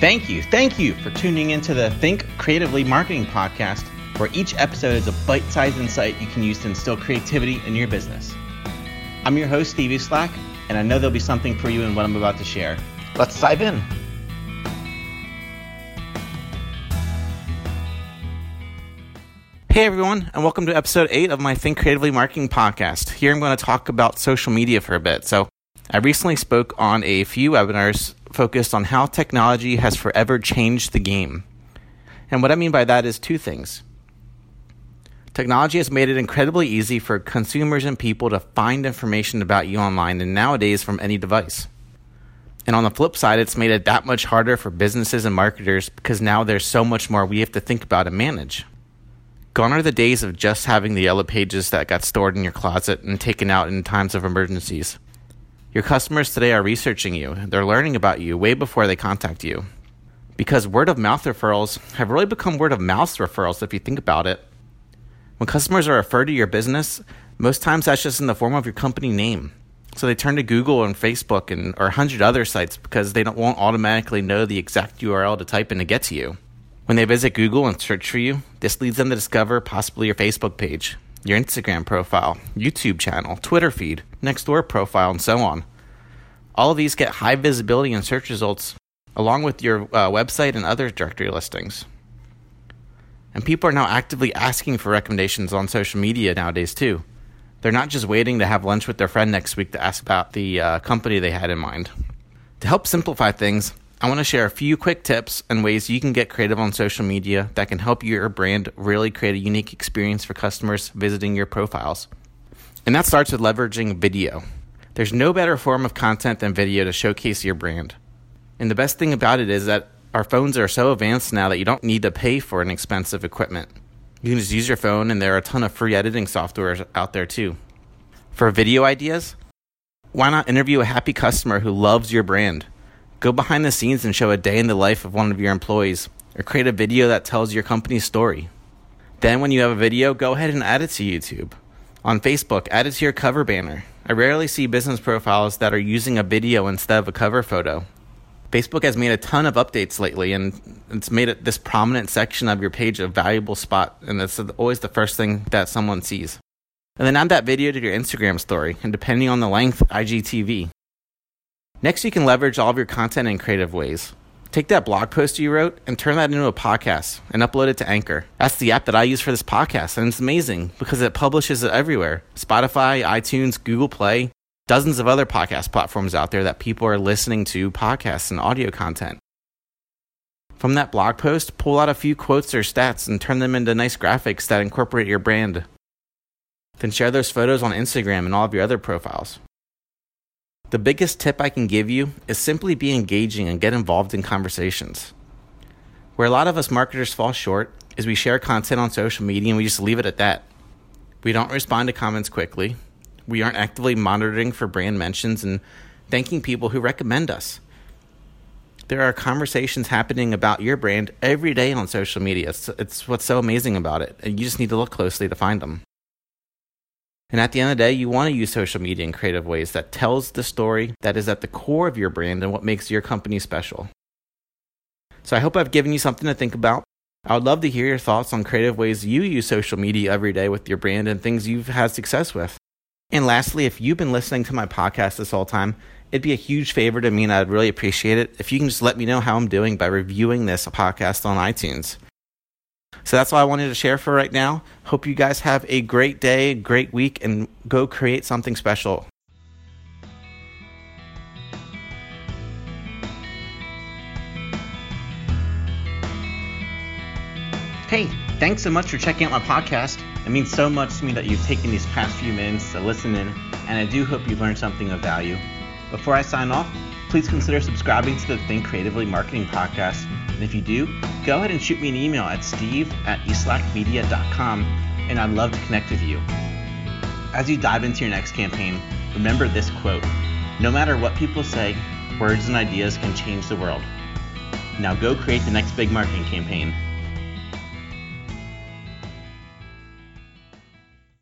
Thank you, thank you for tuning into the Think Creatively Marketing Podcast, where each episode is a bite sized insight you can use to instill creativity in your business. I'm your host, Stevie Slack, and I know there'll be something for you in what I'm about to share. Let's dive in. Hey everyone, and welcome to episode 8 of my Think Creatively Marketing podcast. Here I'm going to talk about social media for a bit. So, I recently spoke on a few webinars focused on how technology has forever changed the game. And what I mean by that is two things. Technology has made it incredibly easy for consumers and people to find information about you online and nowadays from any device. And on the flip side, it's made it that much harder for businesses and marketers because now there's so much more we have to think about and manage. Gone are the days of just having the yellow pages that got stored in your closet and taken out in times of emergencies. Your customers today are researching you, they're learning about you way before they contact you. Because word of mouth referrals have really become word of mouth referrals if you think about it. When customers are referred to your business, most times that's just in the form of your company name. So they turn to Google and Facebook and or a hundred other sites because they don't won't automatically know the exact URL to type in to get to you. When they visit Google and search for you, this leads them to discover possibly your Facebook page, your Instagram profile, YouTube channel, Twitter feed, Nextdoor profile, and so on. All of these get high visibility in search results along with your uh, website and other directory listings. And people are now actively asking for recommendations on social media nowadays, too. They're not just waiting to have lunch with their friend next week to ask about the uh, company they had in mind. To help simplify things, I want to share a few quick tips and ways you can get creative on social media that can help your brand really create a unique experience for customers visiting your profiles. And that starts with leveraging video. There's no better form of content than video to showcase your brand. And the best thing about it is that our phones are so advanced now that you don't need to pay for an expensive equipment. You can just use your phone, and there are a ton of free editing software out there too. For video ideas, why not interview a happy customer who loves your brand? Go behind the scenes and show a day in the life of one of your employees, or create a video that tells your company's story. Then, when you have a video, go ahead and add it to YouTube. On Facebook, add it to your cover banner. I rarely see business profiles that are using a video instead of a cover photo. Facebook has made a ton of updates lately, and it's made it this prominent section of your page a valuable spot, and it's always the first thing that someone sees. And then add that video to your Instagram story, and depending on the length, IGTV. Next, you can leverage all of your content in creative ways. Take that blog post you wrote and turn that into a podcast and upload it to Anchor. That's the app that I use for this podcast, and it's amazing because it publishes it everywhere Spotify, iTunes, Google Play, dozens of other podcast platforms out there that people are listening to podcasts and audio content. From that blog post, pull out a few quotes or stats and turn them into nice graphics that incorporate your brand. Then share those photos on Instagram and all of your other profiles. The biggest tip I can give you is simply be engaging and get involved in conversations. Where a lot of us marketers fall short is we share content on social media and we just leave it at that. We don't respond to comments quickly. We aren't actively monitoring for brand mentions and thanking people who recommend us. There are conversations happening about your brand every day on social media. It's, it's what's so amazing about it, and you just need to look closely to find them. And at the end of the day, you want to use social media in creative ways that tells the story that is at the core of your brand and what makes your company special. So I hope I've given you something to think about. I would love to hear your thoughts on creative ways you use social media every day with your brand and things you've had success with. And lastly, if you've been listening to my podcast this whole time, it'd be a huge favor to me and I'd really appreciate it if you can just let me know how I'm doing by reviewing this podcast on iTunes. So that's all I wanted to share for right now. Hope you guys have a great day, great week, and go create something special. Hey, thanks so much for checking out my podcast. It means so much to me that you've taken these past few minutes to listen in, and I do hope you've learned something of value. Before I sign off, please consider subscribing to the Think Creatively Marketing Podcast and if you do, go ahead and shoot me an email at steve at eslackmedia.com, and I'd love to connect with you. As you dive into your next campaign, remember this quote No matter what people say, words and ideas can change the world. Now go create the next big marketing campaign